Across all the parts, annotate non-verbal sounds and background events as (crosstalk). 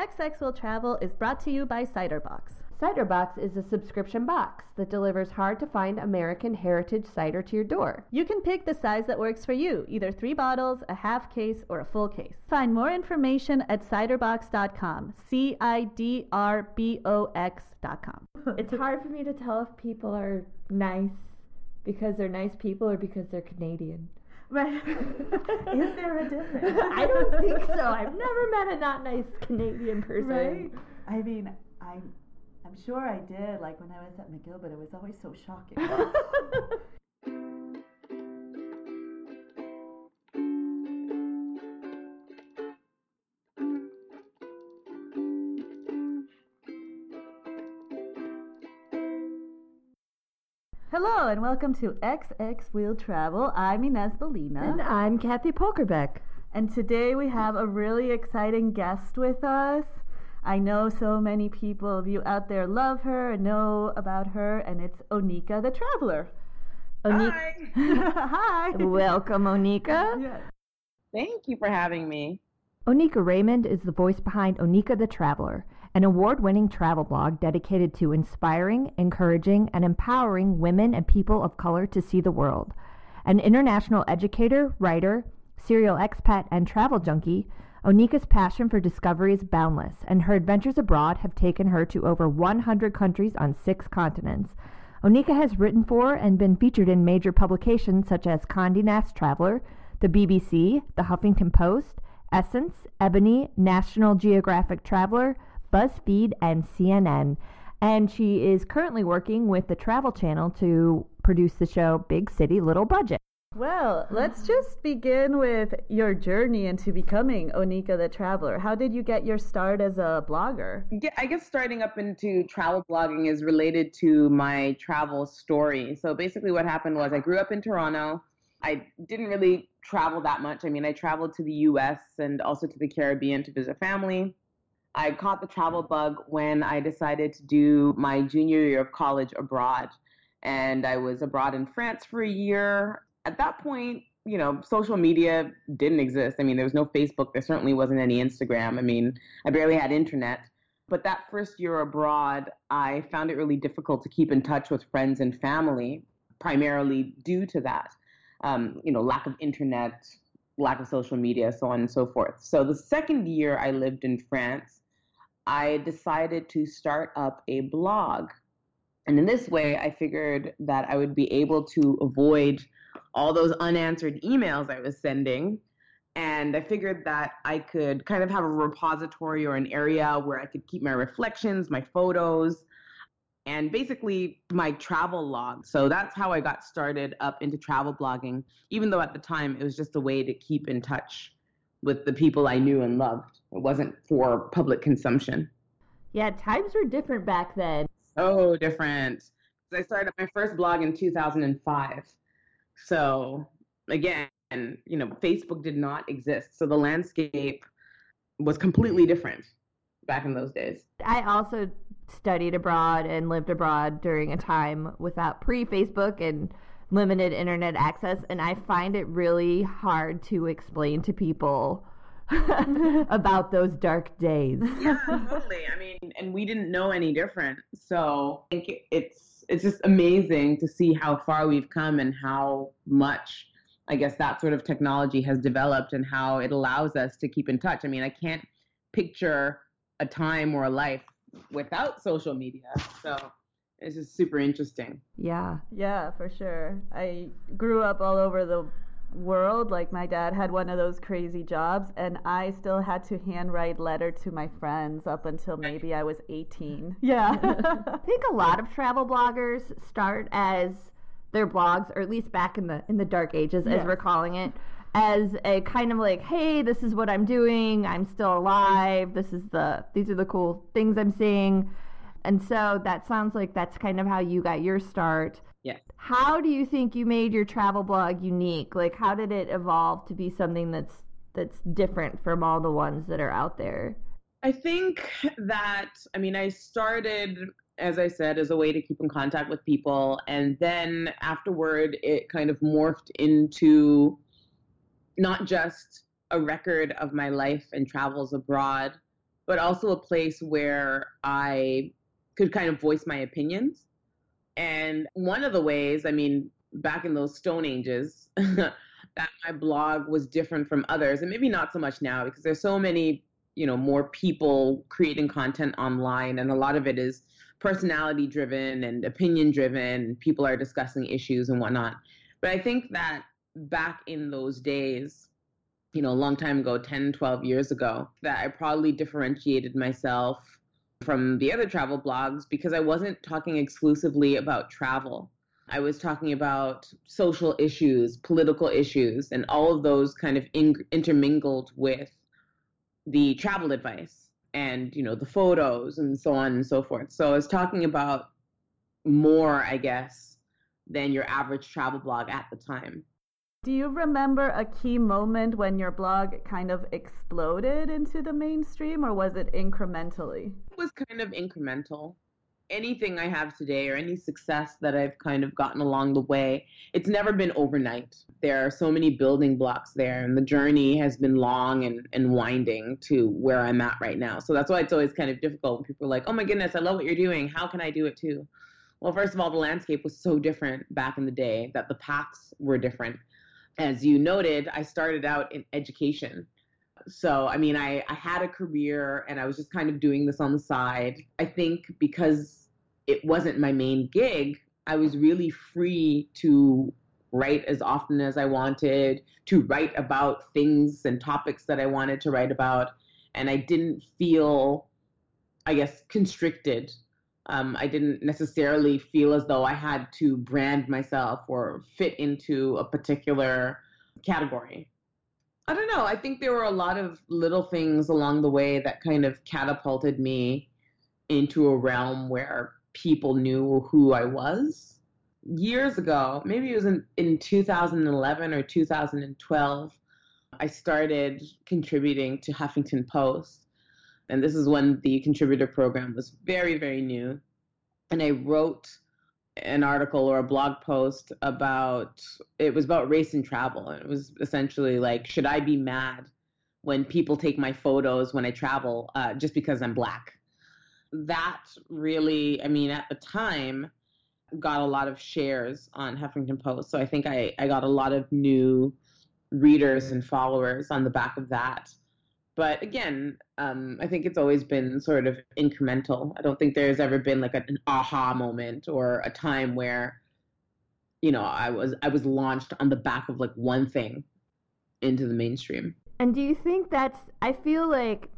XX Will Travel is brought to you by Cidrbox. Cidrbox is a subscription box that delivers hard to find American heritage cider to your door. You can pick the size that works for you, either three bottles, a half case, or a full case. Find more information at cidrbox.com. C I D R B O X.com. (laughs) It's hard for me to tell if people are nice because they're nice people or because they're Canadian. Right. Is there a difference? (laughs) I don't think so. (laughs) I've never met a not nice Canadian person. Right? I mean, I'm I'm sure I did, like when I was at McGill, but it was always so shocking. (laughs) Hello and welcome to XX Will Travel. I'm Inez Belina. And I'm Kathy Polkerbeck. And today we have a really exciting guest with us. I know so many people of you out there love her and know about her, and it's Oneika the Traveler. Hi. (laughs) Hi. Welcome, Oneika. Yes. Thank you for having me. Oneika Raymond is the voice behind Oneika the Traveler, an award winning travel blog dedicated to inspiring, encouraging, and empowering women and people of color to see the world. An international educator, writer, serial expat, and travel junkie, Oneika's passion for discovery is boundless, and her adventures abroad have taken her to over 100 countries on six continents. Oneika has written for and been featured in major publications such as Condé Nast Traveler, the BBC, the Huffington Post, Essence, Ebony, National Geographic Traveler, BuzzFeed, and CNN. And she is currently working with the Travel Channel to produce the show Big City, Little Budget. Well, let's just begin with your journey into becoming Oneika the Traveler. How did you get your start as a blogger? Yeah, I guess starting up into travel blogging is related to my travel story. So basically, what happened was I grew up in Toronto. I didn't really travel that much. I mean, I traveled to the US and also to the Caribbean to visit family. I caught the travel bug when I decided to do my junior year of college abroad. And I was abroad in France for a year. At that point, you know, social media didn't exist. I mean, there was no Facebook. There certainly wasn't any Instagram. I mean, I barely had internet. But that first year abroad, I found it really difficult to keep in touch with friends and family, primarily due to that. Um, you know, lack of internet, lack of social media, so on and so forth. So the second year I lived in France, I decided to start up a blog. And in this way, I figured that I would be able to avoid all those unanswered emails I was sending. And I figured that I could kind of have a repository or an area where I could keep my reflections, my photos, and basically my travel log. So that's how I got started up into travel blogging, even though at the time it was just a way to keep in touch with the people I knew and loved. It wasn't for public consumption. Yeah, times were different back then. So different. I started my first blog in 2005. So again, you know, Facebook did not exist. So the landscape was completely different back in those days. I also studied abroad and lived abroad during a time without pre Facebook and limited internet access. And I find it really hard to explain to people (laughs) about those dark days. (laughs) yeah, totally. I mean, and we didn't know any different. So I think it's it's just amazing to see how far we've come and how much I guess that sort of technology has developed and how it allows us to keep in touch. I mean, I can't picture a time or a life without social media. So it's just super interesting. Yeah. Yeah, for sure. I grew up all over the world. Like my dad had one of those crazy jobs, and I still had to handwrite letter to my friends up until maybe I was 18. (laughs) Yeah. I think a lot of travel bloggers start as their blogs, or at least back in the in the dark ages, as Yes. we're calling it, as a kind of like, hey, this is what I'm doing. I'm still alive. This is the these are the cool things I'm seeing. And so that sounds like that's kind of how you got your start. Yes. How do you think you made your travel blog unique? Like how did it evolve to be something that's that's different from all the ones that are out there? I think that, I mean, I started, as I said, as a way to keep in contact with people. And then afterward, it kind of morphed into not just a record of my life and travels abroad, but also a place where I could kind of voice my opinions. And one of the ways, I mean, back in those stone ages, (laughs) that my blog was different from others, and maybe not so much now because there's so many, you know, more people creating content online, and a lot of it is personality driven and opinion driven. People are discussing issues and whatnot. But I think that back in those days, you know, a long time ago, 10, 12 years ago, that I probably differentiated myself from the other travel blogs because I wasn't talking exclusively about travel. I was talking about social issues, political issues, and all of those kind of in- intermingled with the travel advice and, you know, the photos and so on and so forth. So I was talking about more, I guess, than your average travel blog at the time. Do you remember a key moment when your blog kind of exploded into the mainstream, or was it incrementally? It was kind of incremental. Anything I have today, or any success that I've kind of gotten along the way, it's never been overnight. There are so many building blocks there, and the journey has been long and, and winding to where I'm at right now. So that's why it's always kind of difficult when people are like, oh my goodness, I love what you're doing. How can I do it too? Well, first of all, the landscape was so different back in the day that the paths were different as you noted, I started out in education. So, I mean, I, I had a career and I was just kind of doing this on the side. I think because it wasn't my main gig, I was really free to write as often as I wanted, to write about things and topics that I wanted to write about. And I didn't feel, I guess, constricted um, I didn't necessarily feel as though I had to brand myself or fit into a particular category. I don't know. I think there were a lot of little things along the way that kind of catapulted me into a realm where people knew who I was. Years ago, maybe it was in, in 2011 or 2012, I started contributing to Huffington Post and this is when the contributor program was very, very new. And I wrote an article or a blog post about it was about race and travel. And it was essentially like, should I be mad when people take my photos when I travel uh, just because I'm black? That really, I mean, at the time, got a lot of shares on Huffington Post. So I think I, I got a lot of new readers and followers on the back of that. But again, um, I think it's always been sort of incremental. I don't think there's ever been like an aha moment or a time where, you know, I was I was launched on the back of like one thing into the mainstream. And do you think that's? I feel like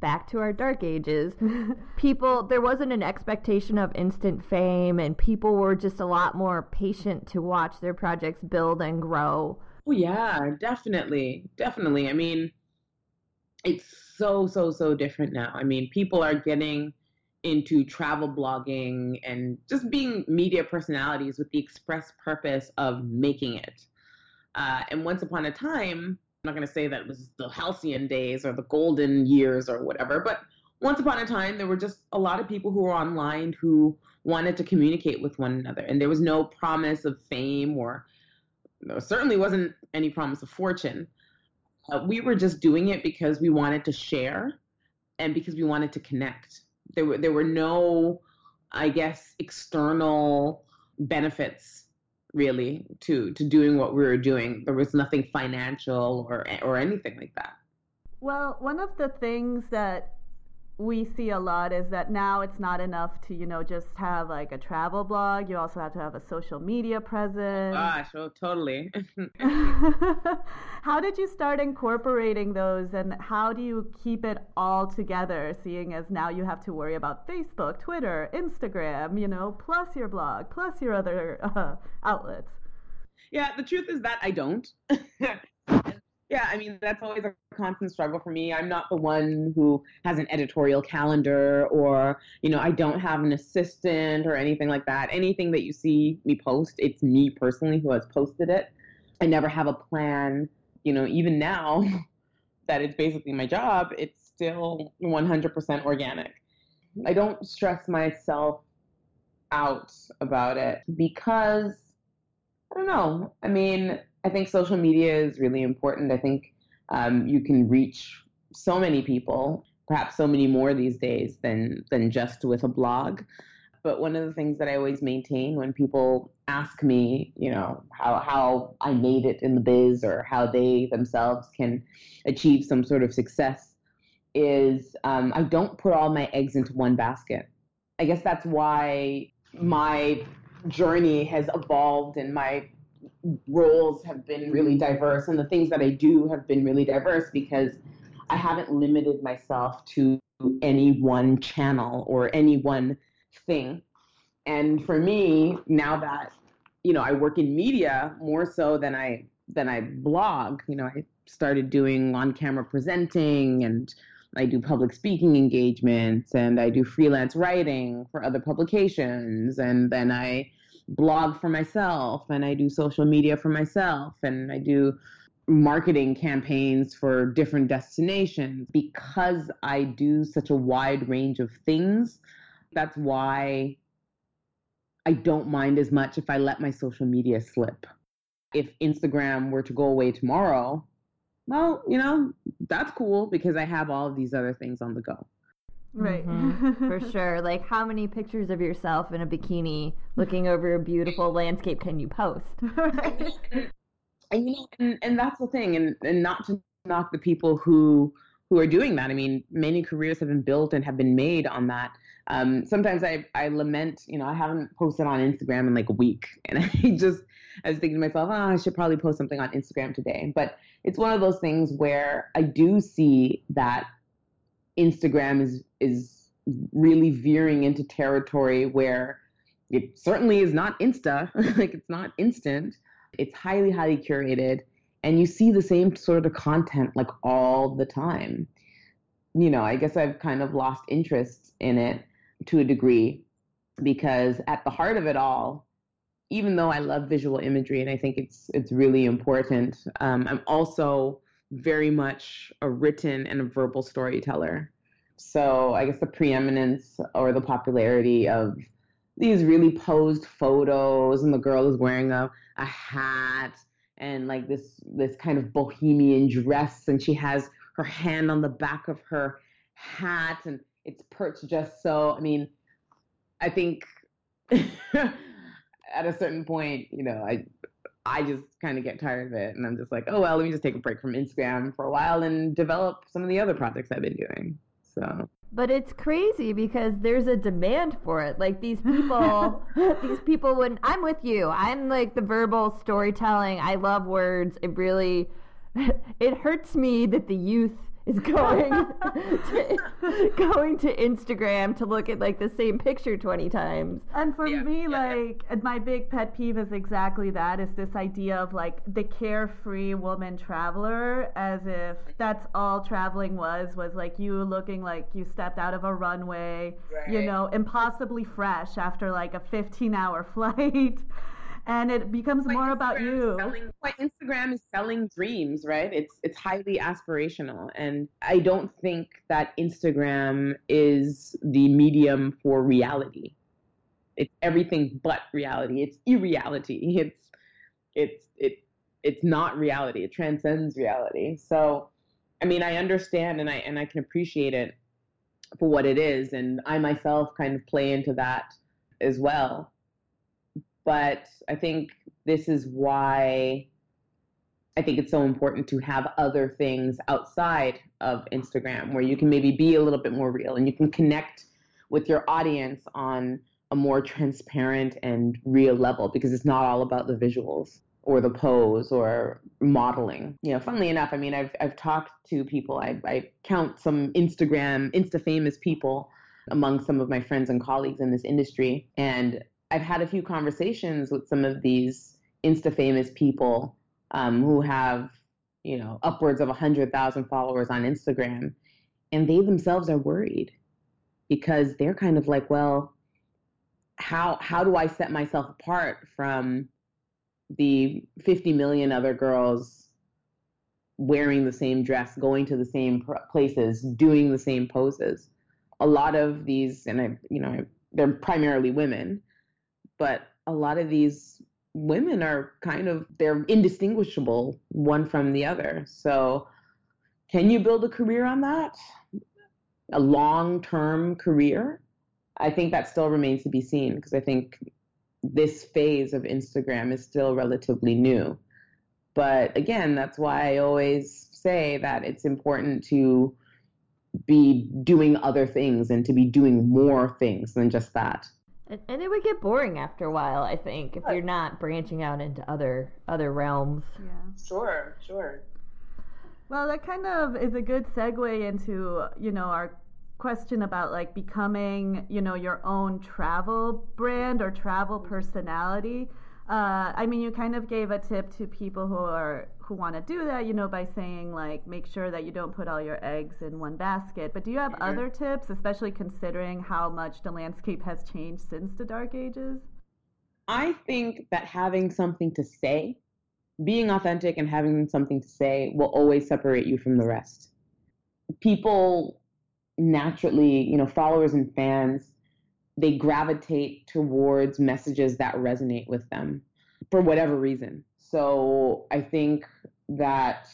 back to our dark ages, (laughs) people there wasn't an expectation of instant fame, and people were just a lot more patient to watch their projects build and grow. Oh yeah, definitely, definitely. I mean it's so so so different now. I mean, people are getting into travel blogging and just being media personalities with the express purpose of making it. Uh, and once upon a time, I'm not going to say that it was the halcyon days or the golden years or whatever, but once upon a time, there were just a lot of people who were online who wanted to communicate with one another. And there was no promise of fame or there certainly wasn't any promise of fortune. Uh, we were just doing it because we wanted to share and because we wanted to connect. There were there were no, I guess, external benefits really to to doing what we were doing. There was nothing financial or or anything like that. Well, one of the things that we see a lot is that now it's not enough to you know just have like a travel blog. You also have to have a social media presence. Gosh oh totally. (laughs) How did you start incorporating those and how do you keep it all together seeing as now you have to worry about facebook twitter instagram you know plus your blog plus your other (laughs) uh, outlets? Yeah the truth is that i don't (laughs) yeah, I mean, that's always a constant struggle for me. I'm not the one who has an editorial calendar or, you know, I don't have an assistant or anything like that. Anything that you see me post, it's me personally who has posted it. I never have a plan. You know, even now (laughs) that it's basically my job, it's still 100% organic. I don't stress myself out about it because I don't know. I mean, I think social media is really important. I think um, you can reach so many people. perhaps so many more these days than than just with a blog. But one of the things that I always maintain when people ask me, you know, how how I made it in the biz or how they themselves can achieve some sort of success is um, I don't put all my eggs into one basket. I guess that's why my journey has evolved and my roles have been really diverse and the things that I do have been really diverse because I haven't limited myself to any one channel or any one thing. And for me, now that you know, I work in media more so than I than I blog, you know, I started doing on-camera presenting and I do public speaking engagements and I do freelance writing for other publications and then I blog for myself and I do social media for myself and I do marketing campaigns for different destinations because I do such a wide range of things. That's why I don't mind as much if I let my social media slip. If Instagram were to go away tomorrow, well, you know, that's cool because I have all of these other things on the go. Right. Mm-hmm, for (laughs) sure. Like, how many pictures of yourself in a bikini looking over a beautiful landscape can you post? (laughs) right. And you know, and, and that's the thing, and, and not to knock the people who who are doing that. I mean, many careers have been built and have been made on that. Um, sometimes I, I lament, you know, I haven't posted on Instagram in like a week. (laughs) And I just, I was thinking to myself, oh, I should probably post something on Instagram today. But it's one of those things where I do see that Instagram is, is really veering into territory where it certainly is not Insta, (laughs) like it's not instant. It's highly, highly curated. And you see the same sort of content like all the time. You know, I guess I've kind of lost interest in it to a degree because at the heart of it all, even though I love visual imagery and I think it's it's really important, um, I'm also very much a written and a verbal storyteller. So I guess the preeminence or the popularity of these really posed photos and the girl is wearing a, a hat and like this this kind of bohemian dress and she has her hand on the back of her hat and it's perched just so. I mean, I think (laughs) at a certain point, you know, I I just kind of get tired of it, and I'm just like, oh well, let me just take a break from Instagram for a while and develop some of the other projects I've been doing. So. But it's crazy because there's a demand for it. Like these people, (laughs) these people. When I'm with you, I'm like the verbal storytelling. I love words. It really, (laughs) it hurts me that the youth is going (laughs) to, (laughs) going to Instagram to look at like the same picture 20 times. And for Yeah, me, yeah, yeah. like my big pet peeve is exactly that is this idea of like the carefree woman traveler as if that's all traveling was was like you looking like you stepped out of a runway, you know, impossibly fresh after like a 15 hour (laughs) flight. And it becomes more about Instagram is you. Selling, like Instagram is selling dreams, right? It's it's highly aspirational, and I don't think that Instagram is the medium for reality. It's everything but reality. It's irreality. (laughs) It's it's it it's not reality. It transcends reality. So, I mean, I understand and I and I can appreciate it for what it is, and I myself kind of play into that as well but I think this is why I think it's so important to have other things outside of Instagram where you can maybe be a little bit more real and you can connect with your audience on a more transparent and real level because it's not all about the visuals or the pose or modeling. You know, funnily enough, I mean, I've I've talked to people. I I count some Instagram Insta famous people among some of my friends and colleagues in this industry, and I've had a few conversations with some of these Insta famous people um, who have, you know, upwards of 100,000 followers on Instagram. And they themselves are worried because they're kind of like, well, how, how do I set myself apart from the 50 million other girls wearing the same dress, going to the same places, doing the same poses? A lot of these, and I, you know, they're primarily women, but a lot of these women are kind of they're indistinguishable one from the other. So can you build a career on that? a long term career, I think that still remains to be seen because I think this phase of Instagram is still relatively new. But again, that's why I always say that it's important to be doing other things and to be doing more things than just that. And, and it would get boring after a while, I think, if you're not branching out into other other realms. Yeah. Sure, sure. Well, that kind of is a good segue into, you know, our question about like becoming, you know, your own travel brand or travel personality. Uh, I mean, you kind of gave a tip to people who are who want to do that, you know, by saying like make sure that you don't put all your eggs in one basket. But do you have mm-hmm. other tips, especially considering how much the landscape has changed since the dark ages? I think that having something to say, being authentic and having something to say will always separate you from the rest. People naturally, you know, followers and fans they gravitate towards messages that resonate with them for whatever reason. So I think that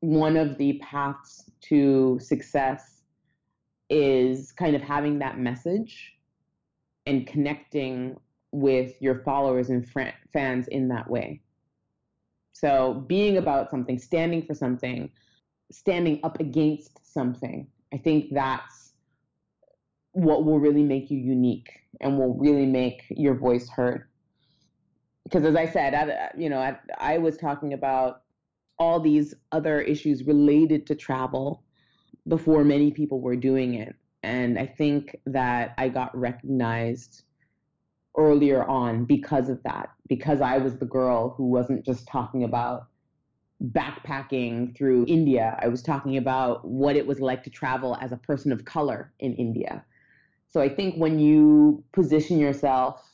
one of the paths to success is kind of having that message and connecting with your followers and fr- fans in that way. So being about something, standing for something, standing up against something, I think that's what will really make you unique and will really make your voice heard. Because as I said, I, you know, I, I was talking about all these other issues related to travel before many people were doing it. And I think that I got recognized earlier on because of that, because I was the girl who wasn't just talking about backpacking through India. I was talking about what it was like to travel as a person of color in India. So I think when you position yourself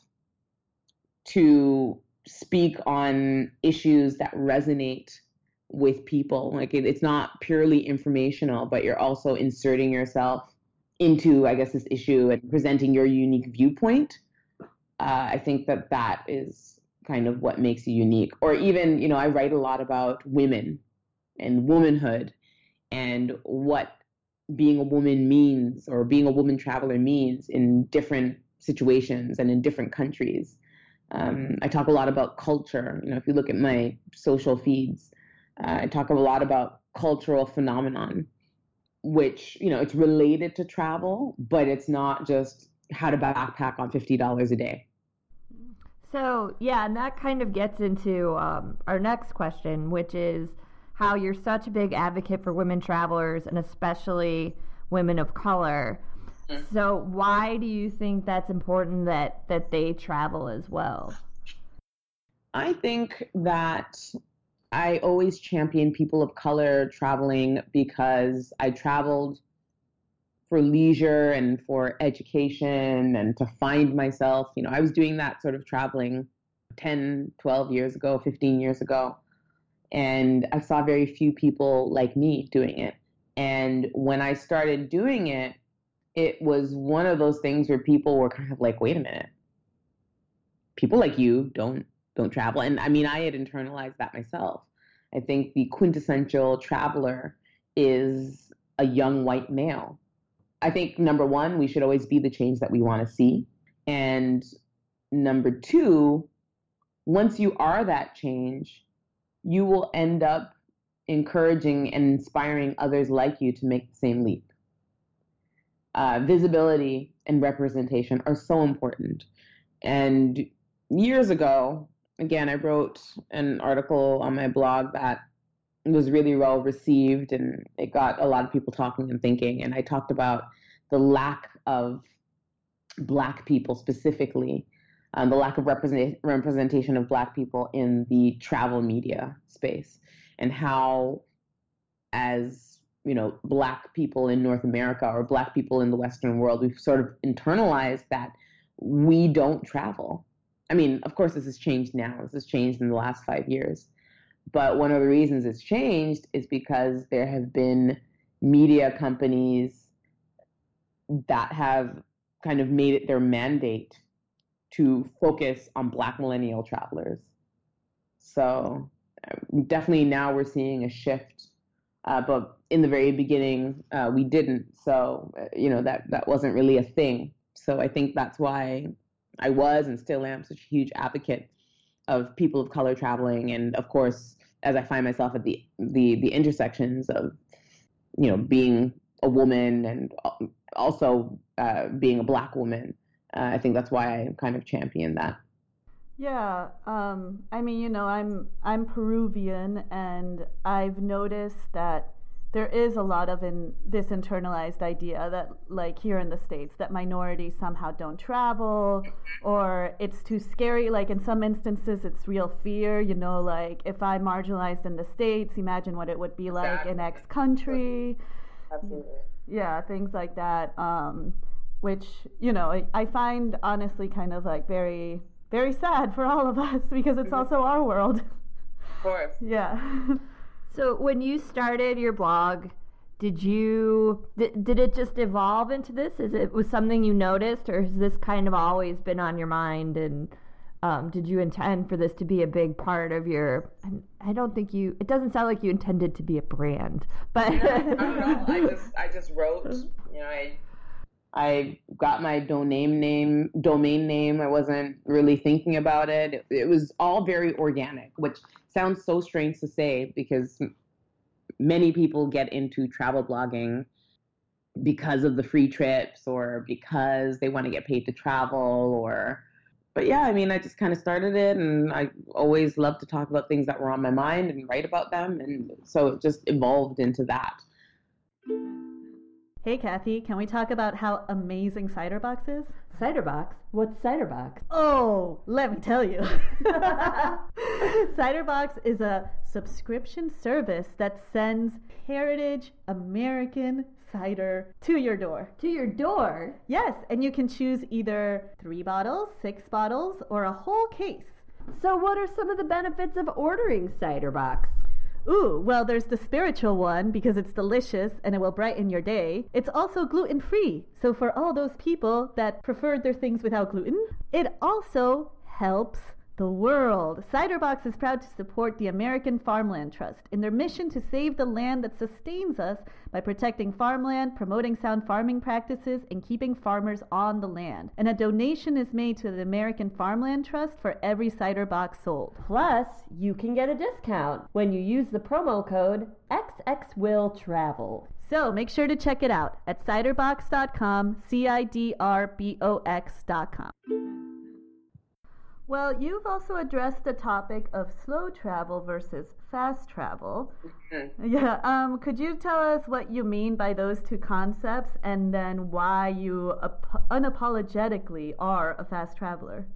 to speak on issues that resonate with people, like it, it's not purely informational, but you're also inserting yourself into, I guess, this issue and presenting your unique viewpoint. Uh, I think that that is kind of what makes you unique. Or even, you know, I write a lot about women and womanhood and what being a woman means or being a woman traveler means in different situations and in different countries. Um, I talk a lot about culture. You know, if you look at my social feeds, uh, I talk a lot about cultural phenomenon, which you know it's related to travel, but it's not just how to backpack on fifty dollars a day. So yeah, and that kind of gets into um, our next question, which is how you're such a big advocate for women travelers and especially women of color. Mm-hmm. So why do you think that's important that that they travel as well? I think that I always champion people of color traveling because I traveled for leisure and for education and to find myself. You know, I was doing that sort of traveling 10, 12 years ago, 15 years ago and I saw very few people like me doing it. And when I started doing it, it was one of those things where people were kind of like, "Wait a minute, people like you don't don't travel." And I mean, I had internalized that myself. I think the quintessential traveler is a young white male. I think number one, we should always be the change that we want to see, and number two, once you are that change, you will end up encouraging and inspiring others like you to make the same leap. Uh, visibility and representation are so important. And years ago, again, I wrote an article on my blog that was really well received and it got a lot of people talking and thinking. And I talked about the lack of Black people specifically um, the lack of represent- representation of Black people in the travel media space, and how, as you know, Black people in North America or Black people in the Western world, we've sort of internalized that we don't travel. I mean, of course, this has changed now. This has changed in the last five years. But one of the reasons it's changed is because there have been media companies that have kind of made it their mandate to focus on Black millennial travelers. So um, definitely now we're seeing a shift Uh, but in the very beginning, uh, we didn't. So, uh, you know, that, that wasn't really a thing. So I think that's why I was and still am such a huge advocate of people of color traveling. And of course, as I find myself at the, the, the intersections of, you know, being a woman and also uh, being a black woman, uh, I think that's why I kind of champion that. Yeah, um, I mean, you know, I'm I'm Peruvian, and I've noticed that there is a lot of in this internalized idea that, like here in the states, that minorities somehow don't travel, or it's too scary. Like in some instances, it's real fear. You know, like if I'm marginalized in the states, imagine what it would be like exactly. in X country. Absolutely. Yeah, things like that. Um, which you know, I, I find honestly kind of like very very sad for all of us because it's also our world. Of course. (laughs) yeah. So when you started your blog, did you did, did it just evolve into this? Is it was something you noticed, or has this kind of always been on your mind? And um, did you intend for this to be a big part of your? I don't think you. It doesn't sound like you intended to be a brand, but I don't know. I (laughs) just I just wrote. You know, I I got my domain name domain name. I wasn't really thinking about it. it. It was all very organic, which sounds so strange to say because many people get into travel blogging because of the free trips or because they want to get paid to travel or but yeah, I mean, I just kind of started it and I always loved to talk about things that were on my mind and write about them and so it just evolved into that. Hey, Kathy, can we talk about how amazing Cidrbox is? Cidrbox? What's Cidrbox? Oh, let me tell you. (laughs) Cidrbox is a subscription service that sends heritage American cider to your door. To your door? Yes, and you can choose either three bottles, six bottles, or a whole case. So, what are some of the benefits of ordering Cidrbox? Ooh, well, there's the spiritual one because it's delicious and it will brighten your day. It's also gluten free. So, for all those people that preferred their things without gluten, it also helps the world. Cidrbox is proud to support the American Farmland Trust in their mission to save the land that sustains us by protecting farmland, promoting sound farming practices, and keeping farmers on the land. And a donation is made to the American Farmland Trust for every Cidrbox sold. Plus, you can get a discount when you use the promo code XXWillTravel. So make sure to check it out at cidrbox.com, C I D R B O X.com. Well, you've also addressed the topic of slow travel versus fast travel. Mm-hmm. Yeah. Um, could you tell us what you mean by those two concepts and then why you ap- unapologetically are a fast traveler?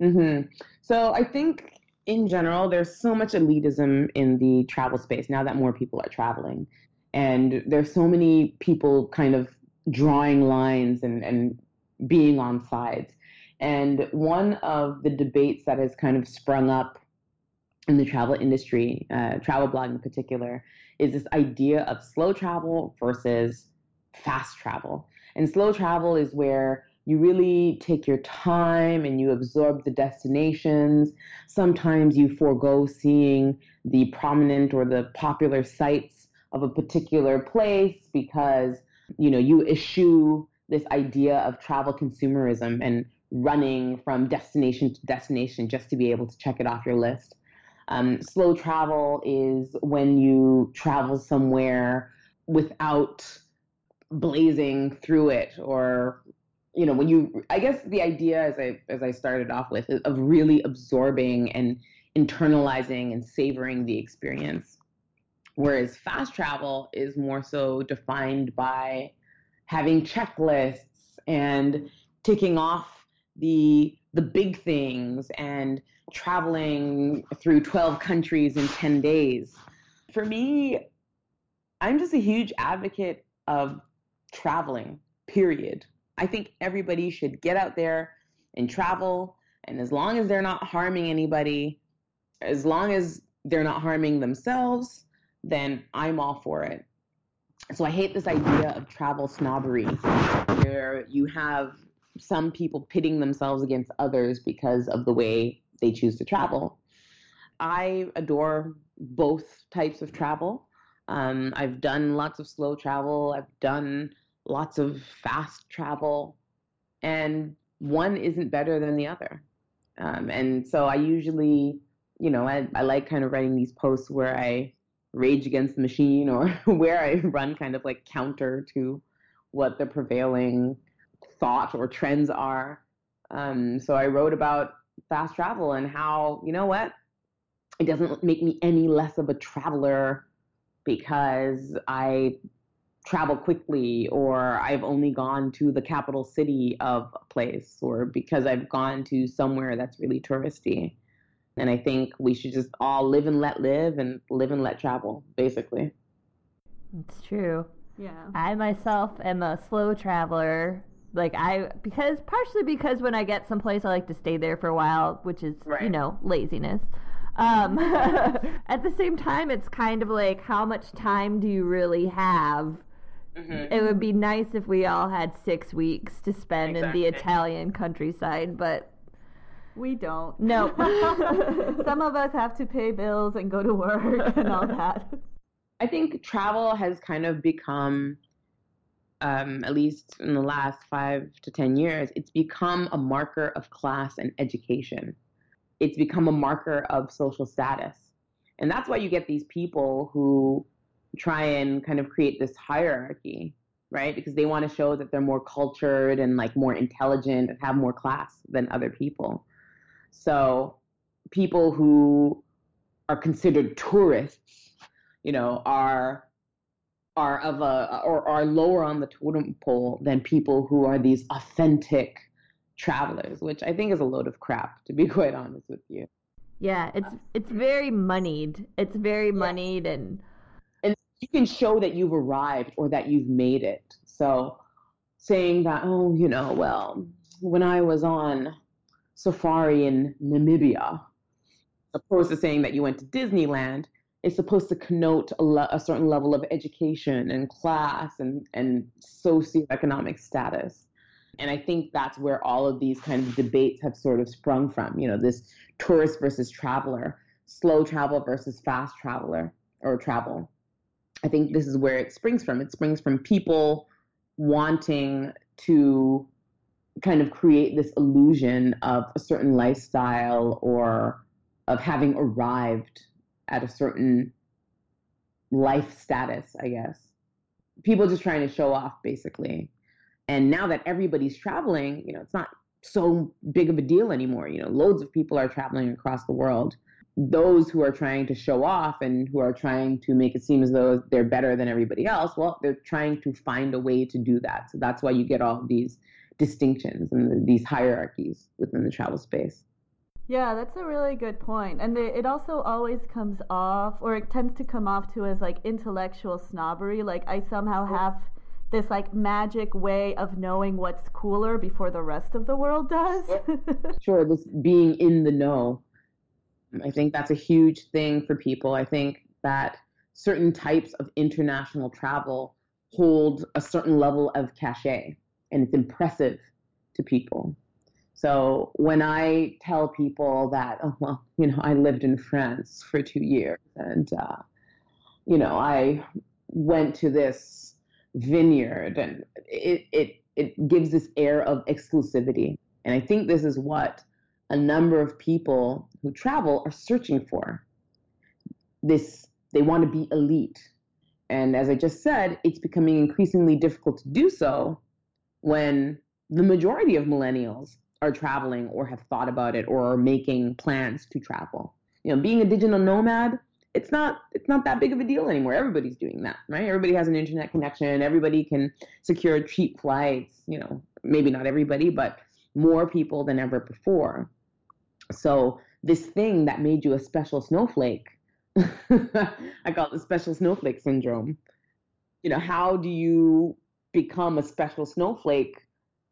Mm-hmm. So I think in general, there's so much elitism in the travel space now that more people are traveling. And there's so many people kind of drawing lines and, and being on sides. And one of the debates that has kind of sprung up in the travel industry, uh, travel blog in particular, is this idea of slow travel versus fast travel. And slow travel is where you really take your time and you absorb the destinations. Sometimes you forego seeing the prominent or the popular sites of a particular place because you know you eschew this idea of travel consumerism and running from destination to destination just to be able to check it off your list. Um, slow travel is when you travel somewhere without blazing through it or you know when you i guess the idea as i as i started off with of really absorbing and internalizing and savoring the experience whereas fast travel is more so defined by having checklists and ticking off the the big things and traveling through 12 countries in 10 days. For me, I'm just a huge advocate of traveling, period. I think everybody should get out there and travel. And as long as they're not harming anybody, as long as they're not harming themselves, then I'm all for it. So I hate this idea of travel snobbery, where you have some people pitting themselves against others because of the way they choose to travel. I adore both types of travel. Um, I've done lots of slow travel. I've done lots of fast travel, and one isn't better than the other. Um, and so I usually, you know, I, I like kind of writing these posts where I rage against the machine or (laughs) where I run kind of like counter to what the prevailing thought or trends are. Um, so I wrote about fast travel and how, you know what, it doesn't make me any less of a traveler because I travel quickly or I've only gone to the capital city of a place or because I've gone to somewhere that's really touristy. And I think we should just all live and let live and live and let travel, basically. It's true. Yeah. I myself am a slow traveler. Like I because partially because when I get someplace I like to stay there for a while, which is you know, laziness. Um, (laughs) at the same time, it's kind of like how much time do you really have? Mm-hmm. It would be nice if we all had six weeks to spend in the Italian countryside, but We don't. no. (laughs) (laughs) Some of us have to pay bills and go to work and all that. I think travel has kind of become, um, at least in the last five to 10 years, it's become a marker of class and education. It's become a marker of social status. And that's why you get these people who try and kind of create this hierarchy, right? Because they want to show that they're more cultured and like more intelligent and have more class than other people. So people who are considered tourists you know, are are of a or are lower on the totem pole than people who are these authentic travelers, which I think is a load of crap, to be (laughs) quite honest with you. yeah, it's it's very moneyed. It's very moneyed and You can show that you've arrived or that you've made it. So saying that, oh, you know, well, when I was on safari in Namibia, opposed to saying that you went to Disneyland, is supposed to connote a, le- a certain level of education and class and, and socioeconomic status. And I think that's where all of these kind of debates have sort of sprung from. You know, this tourist versus traveler, slow travel versus fast traveler or travel. I think this is where it springs from. It springs from people wanting to kind of create this illusion of a certain lifestyle or of having arrived at a certain life status, I guess. People just trying to show off, basically. And now that everybody's traveling, you know, it's not so big of a deal anymore. You know, loads of people are traveling across the world. Those who are trying to show off and who are trying to make it seem as though they're better than everybody else, well, they're trying to find a way to do that. So that's why you get all these distinctions and these hierarchies within the travel space. Yeah, that's a really good point. And the, it also always comes off, or it tends to come off to as like intellectual snobbery. Like I somehow have this like magic way of knowing what's cooler before the rest of the world does. (laughs) sure this being in the know i think that's a huge thing for people i think that certain types of international travel hold a certain level of cachet and it's impressive to people so when i tell people that oh well (laughs) you know i lived in france for two years and uh, you know i went to this vineyard and it, it it gives this air of exclusivity and I think this is what a number of people who travel are searching for. This they want to be elite. And as I just said, it's becoming increasingly difficult to do so when the majority of millennials are traveling or have thought about it or are making plans to travel. You know, being a digital nomad, it's not it's not that big of a deal anymore. Everybody's doing that, right? Everybody has an internet connection, everybody can secure cheap flights, you know, maybe not everybody, but more people than ever before. So this thing that made you a special snowflake, (laughs) I call it the special snowflake syndrome. You know, how do you become a special snowflake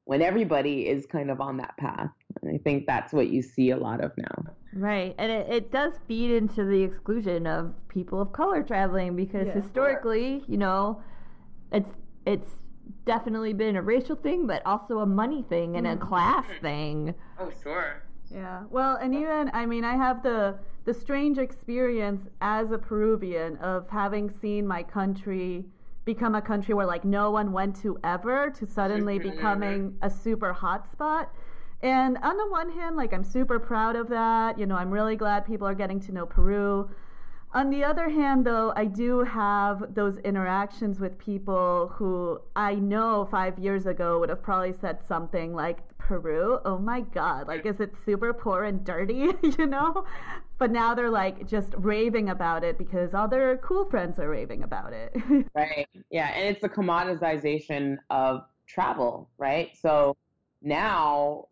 when everybody is kind of on that path? And I think that's what you see a lot of now. Right, and it, it does feed into the exclusion of people of color traveling because Yeah. historically, you know, it's it's definitely been a racial thing, but also a money thing and a mm-hmm. class thing. Oh, sure. Yeah. Well, and even I mean, I have the the strange experience as a Peruvian of having seen my country become a country where like no one went to ever to suddenly becoming a super hot spot. And on the one hand, like I'm super proud of that. You know, I'm really glad people are getting to know Peru. On the other hand, though, I do have those interactions with people who I know five years ago would have probably said something like, Peru, oh my God, like, is it super poor and dirty, (laughs) you know? But now they're like just raving about it because all their cool friends are raving about it. (laughs) right. Yeah. And it's the commoditization of travel, right? So now,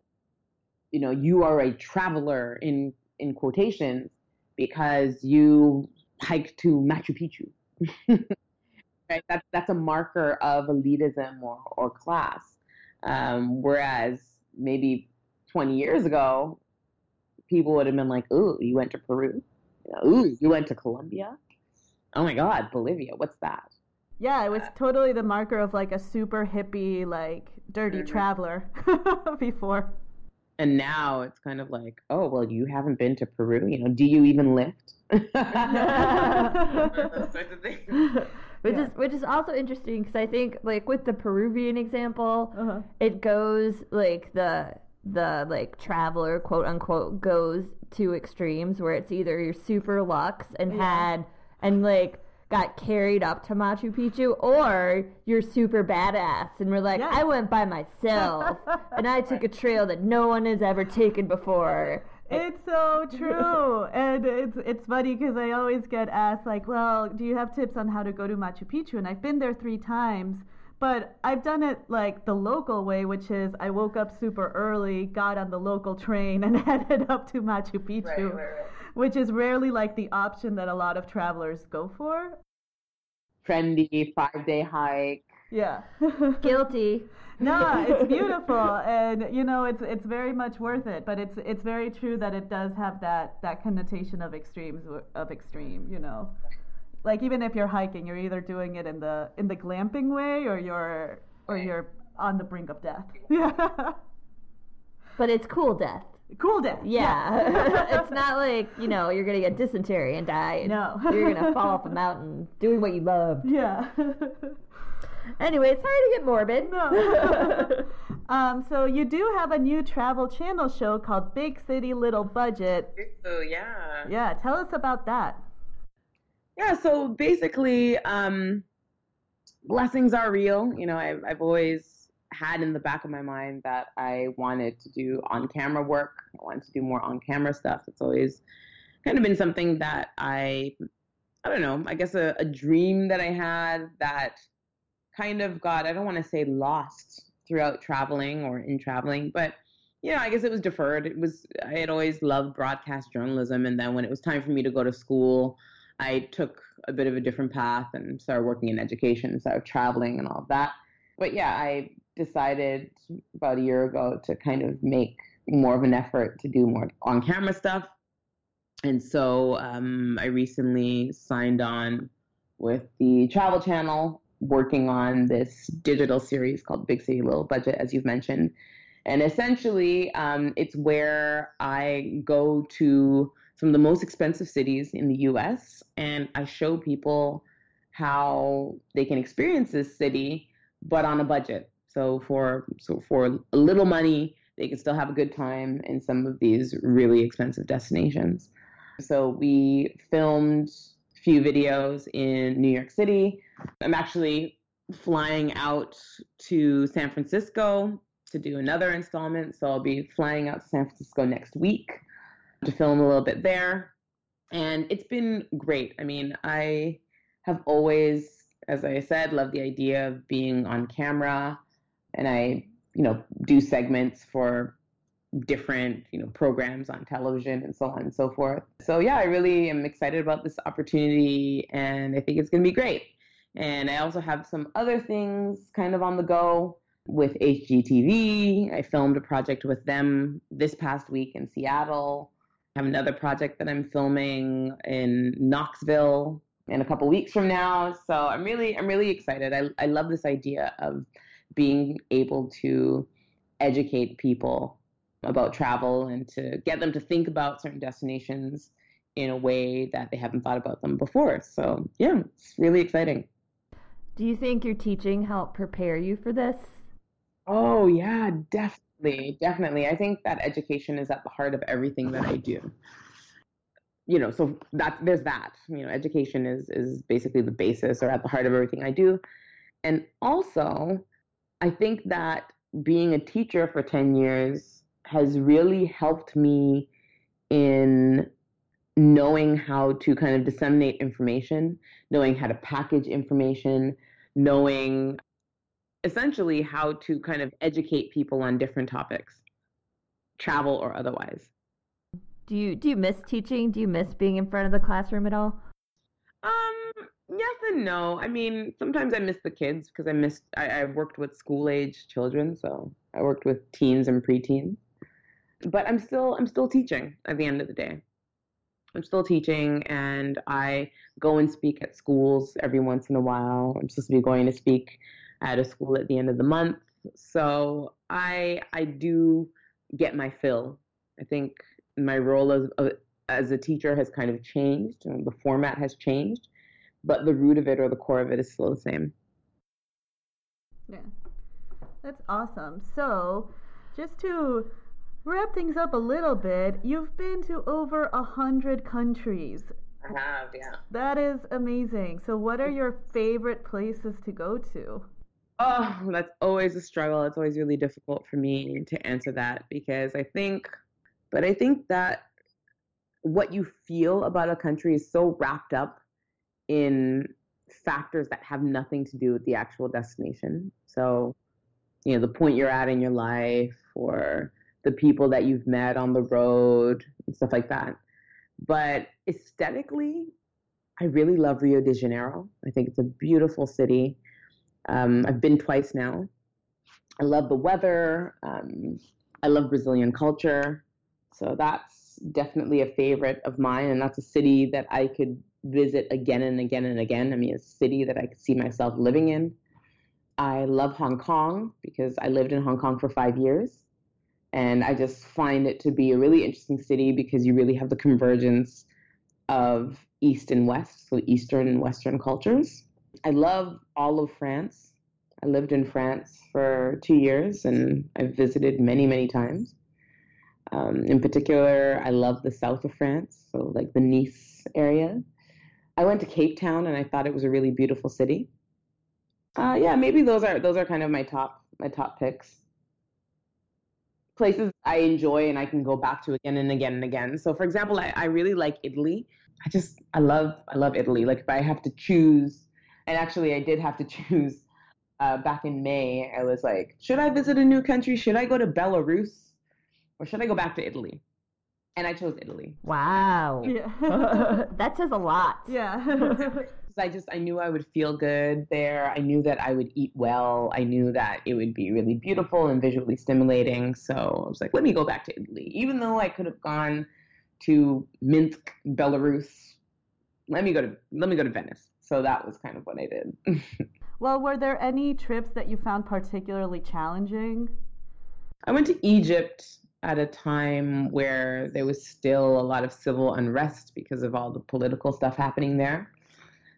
you know, you are a traveler in, in quotations because you hike to Machu Picchu. (laughs) right? That's that's a marker of elitism or, or class. Um, whereas maybe 20 years ago, people would have been like, "Ooh, you went to Peru? Ooh, you went to Colombia? Oh my God, Bolivia? What's that?" Yeah, it was totally the marker of like a super hippie, like dirty mm-hmm. traveler (laughs) before. And now it's kind of like, oh well, you haven't been to Peru. You know, do you even lift? Those sorts of things. Which yeah. is which is also interesting because I think like with the Peruvian example, uh-huh. it goes like the the like traveler quote unquote goes to extremes where it's either you're super luxe and yeah. had and like got carried up to Machu Picchu, or you're super badass and we're like. I went by myself (laughs) and I took a trail that no one has ever taken before. It's so true, (laughs) and it's it's funny because I always get asked like, "Well, do you have tips on how to go to Machu Picchu?" And I've been there three times, but I've done it like the local way, which is I woke up super early, got on the local train, and (laughs) headed up to Machu Picchu. Right, right, right which is rarely like the option that a lot of travelers go for. Trendy five day hike. Yeah. (laughs) Guilty. no, it's (laughs) beautiful, and you know it's it's very much worth it. But it's it's very true that it does have that that connotation of extremes of extreme. You know, like even if you're hiking, you're either doing it in the in the glamping way, or you're or you're on the brink of death. Yeah. (laughs) But it's cool death. Cool death. Yeah. (laughs) it's not like, you know, you're going to get dysentery and die. No. you're going (laughs) to fall off a mountain doing what you love. Yeah. anyway, sorry to get morbid. No. um, so you do have a new travel channel show called Big City Little Budget. Oh, yeah. Yeah. Tell us about that. Yeah. So basically, um, blessings are real. You know, I've, I've always had in the back of my mind that I wanted to do on camera work. I wanted to do more on camera stuff. It's always kind of been something that I, I don't know, I guess a, a dream that I had that kind of got, I don't want to say lost throughout traveling or in traveling, but yeah, I guess it was deferred. It was, I had always loved broadcast journalism. And then when it was time for me to go to school, I took a bit of a different path and started working in education, started traveling and all of that. But yeah, I decided about a year ago to kind of make more of an effort to do more on camera stuff. And so um, I recently signed on with the Travel Channel, working on this digital series called Big City Little Budget, as you've mentioned. And essentially, um, it's where I go to some of the most expensive cities in the US and I show people how they can experience this city, but on a budget. So for so for a little money, they can still have a good time in some of these really expensive destinations. So we filmed a few videos in New York City. I'm actually flying out to San Francisco to do another installment. So I'll be flying out to San Francisco next week to film a little bit there. And it's been great. I mean, I have always, as I said, loved the idea of being on camera and I, you know, do segments for different, you know, programs on television and so on and so forth. So yeah, I really am excited about this opportunity and I think it's going to be great. And I also have some other things kind of on the go with HGTV. I filmed a project with them this past week in Seattle. I have another project that I'm filming in Knoxville in a couple weeks from now. So I'm really I'm really excited. I I love this idea of being able to educate people about travel and to get them to think about certain destinations in a way that they haven't thought about them before. So, yeah, it's really exciting. Do you think your teaching helped prepare you for this? Oh, yeah, definitely. Definitely. I think that education is at the heart of everything that I do. You know, so that there's that. You know, education is is basically the basis or at the heart of everything I do. And also, I think that being a teacher for 10 years has really helped me in knowing how to kind of disseminate information, knowing how to package information, knowing essentially how to kind of educate people on different topics, travel or otherwise. Do you do you miss teaching? Do you miss being in front of the classroom at all? Um, yes and no. I mean, sometimes I miss the kids because I missed. I, I worked with school age children, so I worked with teens and preteens. But I'm still I'm still teaching at the end of the day. I'm still teaching and I go and speak at schools every once in a while. I'm supposed to be going to speak at of school at the end of the month. So I I do get my fill. I think my role as uh, as a teacher has kind of changed and the format has changed, but the root of it or the core of it is still the same. Yeah. That's awesome. So, just to wrap things up a little bit, you've been to over a hundred countries. I have, yeah. That is amazing. So, what are your favorite places to go to? Oh, that's always a struggle. It's always really difficult for me to answer that because I think, but I think that what you feel about a country is so wrapped up in factors that have nothing to do with the actual destination. So, you know, the point you're at in your life or the people that you've met on the road and stuff like that. But aesthetically, I really love Rio de Janeiro. I think it's a beautiful city. Um, I've been twice now. I love the weather. Um, I love Brazilian culture. So that's definitely a favorite of mine. And that's a city that I could visit again and again and again. I mean, a city that I could see myself living in. I love Hong Kong because I lived in Hong Kong for five years. And I just find it to be a really interesting city because you really have the convergence of East and West, so Eastern and Western cultures. I love all of France. I lived in France for two years and I've visited many, many times. Um, in particular, I love the south of France, so like the Nice area. I went to Cape Town and I thought it was a really beautiful city. Uh, yeah, maybe those are those are kind of my top my top picks places I enjoy and I can go back to again and again and again. So for example, I, I really like Italy. I just I love I love Italy. Like if I have to choose, and actually I did have to (laughs) choose uh, back in May. I was like, should I visit a new country? Should I go to Belarus, or should I go back to Italy? And I chose Italy. Wow. Yeah. (laughs) that says a lot. yeah. (laughs) I just I knew I would feel good there. I knew that I would eat well. I knew that it would be really beautiful and visually stimulating. So I was like, let me go back to Italy, even though I could have gone to Minsk, Belarus. Let me go to let me go to Venice. So that was kind of what I did. (laughs) well, were there any trips that you found particularly challenging? I went to Egypt at a time where there was still a lot of civil unrest because of all the political stuff happening there.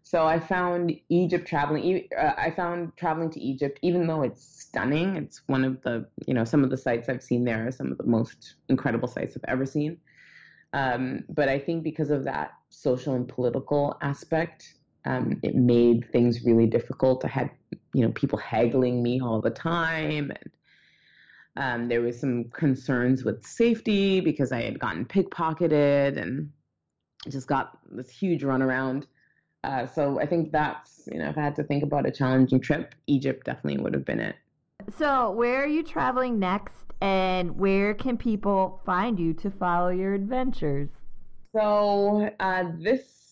So I found Egypt traveling. Uh, I found traveling to Egypt, even though it's stunning, it's one of the you know some of the sites I've seen there are some of the most incredible sites I've ever seen. Um, but I think because of that social and political aspect, um, it made things really difficult. I had you know people haggling me all the time, and um, there was some concerns with safety because I had gotten pickpocketed and just got this huge runaround. Uh, so I think that's, you know, if I had to think about a challenging trip, Egypt definitely would have been it. So, where are you traveling next, and where can people find you to follow your adventures? So, uh, this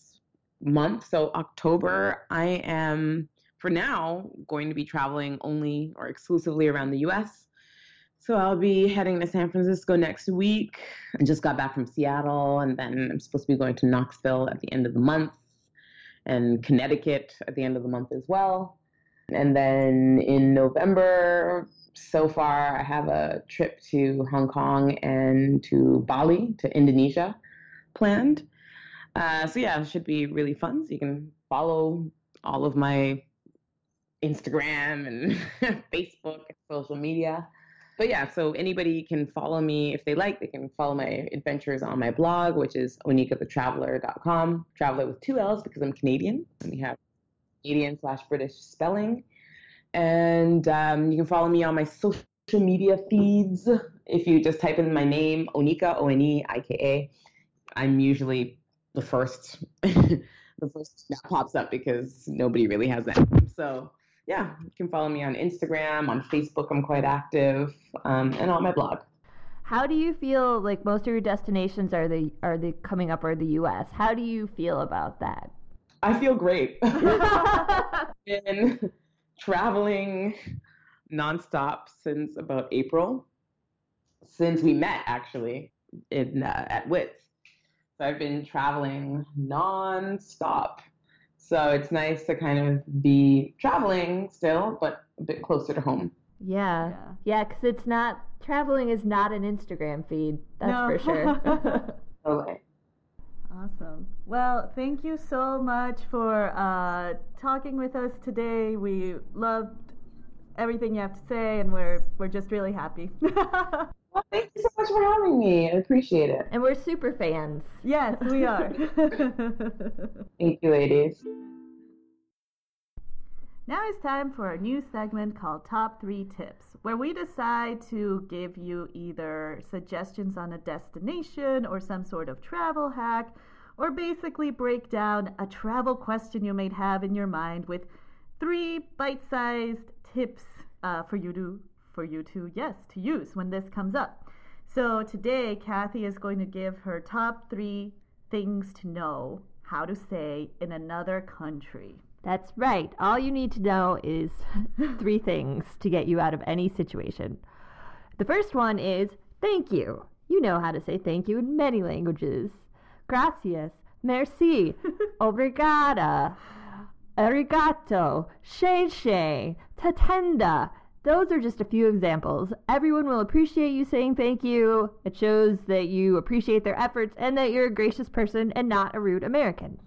month, so October, I am for now going to be traveling only or exclusively around the US. So, I'll be heading to San Francisco next week. I just got back from Seattle, and then I'm supposed to be going to Knoxville at the end of the month and Connecticut at the end of the month as well. And then in November, so far, I have a trip to Hong Kong and to Bali, to Indonesia planned. Uh, so yeah, it should be really fun. So you can follow all of my Instagram and (laughs) Facebook, and social media. But yeah, so anybody can follow me if they like. They can follow my adventures on my blog, which is oneikathetraveller.com. Traveler with two L's because I'm Canadian, and we have Canadian slash British spelling. And um, you can follow me on my social media feeds. If you just type in my name, Oneika, O N E I K A, I'm usually the first (laughs) the first that pops up because nobody really has that. So yeah, you can follow me on Instagram, on Facebook. I'm quite active, um, and on my blog. How do you feel like most of your destinations are the are the coming up are the U.S. How do you feel about that? I feel great. (laughs) (laughs) Been traveling nonstop since about April, since we met actually in uh, at WITS. So I've been traveling nonstop. So it's nice to kind of be traveling still, but a bit closer to home. Yeah. Yeah, because it's not, traveling is not an Instagram feed. That's No. for sure. (laughs) Okay. Awesome. Well, thank you so much for uh, talking with us today. We loved everything you have to say, and we're we're just really happy. (laughs) Well, thank you so much for having me. I appreciate it. and we're super fans. yes, we are. (laughs) (laughs) Thank you, ladies. Now it's time for a new segment called Top 3 Tips, where we decide to give you either suggestions on a destination or some sort of travel hack, or basically break down a travel question you may have in your mind with three bite-sized tips uh, for you to for you to yes to use when this comes up. So today Kathy is going to give her top three things to know how to say in another country. That's right. All you need to know is (laughs) three things to get you out of any situation. The first one is thank you. You know how to say thank you in many languages. Gracias, merci, (laughs) obrigada, arigato, shei tatenda. Those are just a few examples. Everyone will appreciate you saying thank you. It shows that you appreciate their efforts and that you're a gracious person and not a rude American.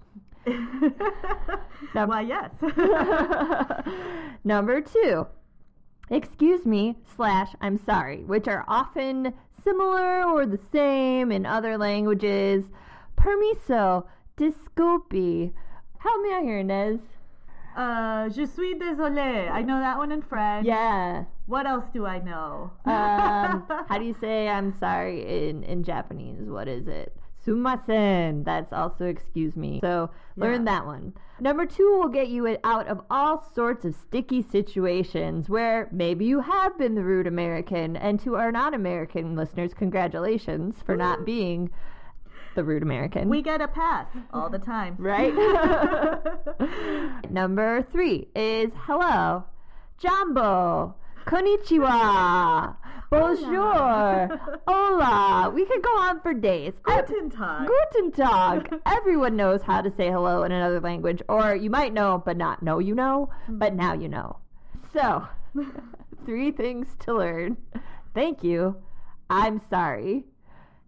Now- (laughs) Why, yes. (laughs) Number two, excuse me slash I'm sorry, which are often similar or the same in other languages. Permiso, disculpe. Help me out here, Inez. Uh, je suis désolé. I know that one in French. Yeah. What else do I know? Um, (laughs) how do you say I'm sorry in, in Japanese? What is it? Sumasen. That's also excuse me. So learn Yeah. that one. Number two will get you out of all sorts of sticky situations where maybe you have been the rude American. And to our non American listeners, congratulations for not being the rude American. we get a pass all the time. (laughs) right? (laughs) Number three is hello, Jambo, konnichiwa, (laughs) bonjour, hola. We could go on for days. Guten Tag. Guten Tag. Everyone knows how to say hello in another language, or you might know, but not know you know, hmm. but now you know. So, three things to learn. Thank you. I'm sorry.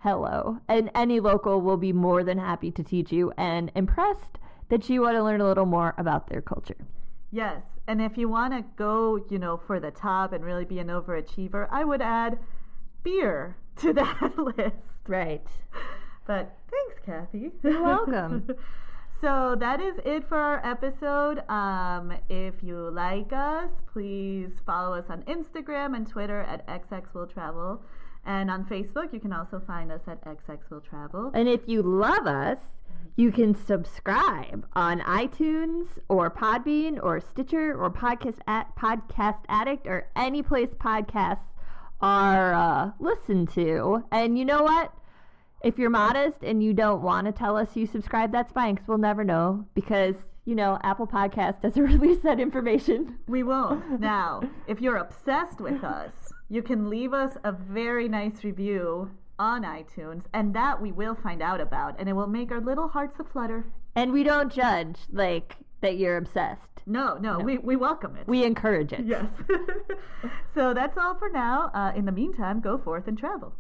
Hello. And any local will be more than happy to teach you and impressed that you want to learn a little more about their culture. Yes, and if you want to go, you know, for the top and really be an overachiever, I would add beer to (laughs) that list. Right. But thanks, Kathy. You're welcome. (laughs) so that is it for our episode. Um, if you like us, please follow us on Instagram and Twitter at xxwilltravel. And on Facebook, you can also find us at XX Will Travel. And if you love us, you can subscribe on iTunes or Podbean or Stitcher or Podcast at Podcast Addict or any place podcasts are uh, listened to. And you know what? If you're modest and you don't want to tell us you subscribe, that's fine because we'll never know because you know Apple Podcast (laughs) doesn't (laughs) release that information. We won't. Now, if you're obsessed with us, you can leave us a very nice review on iTunes, and that we will find out about, and it will make our little hearts a flutter. And we don't judge. Like that you're obsessed. No, no, No. We, we welcome it. We encourage it. yes. (laughs) so that's all for now. Uh, in the meantime, go forth and travel.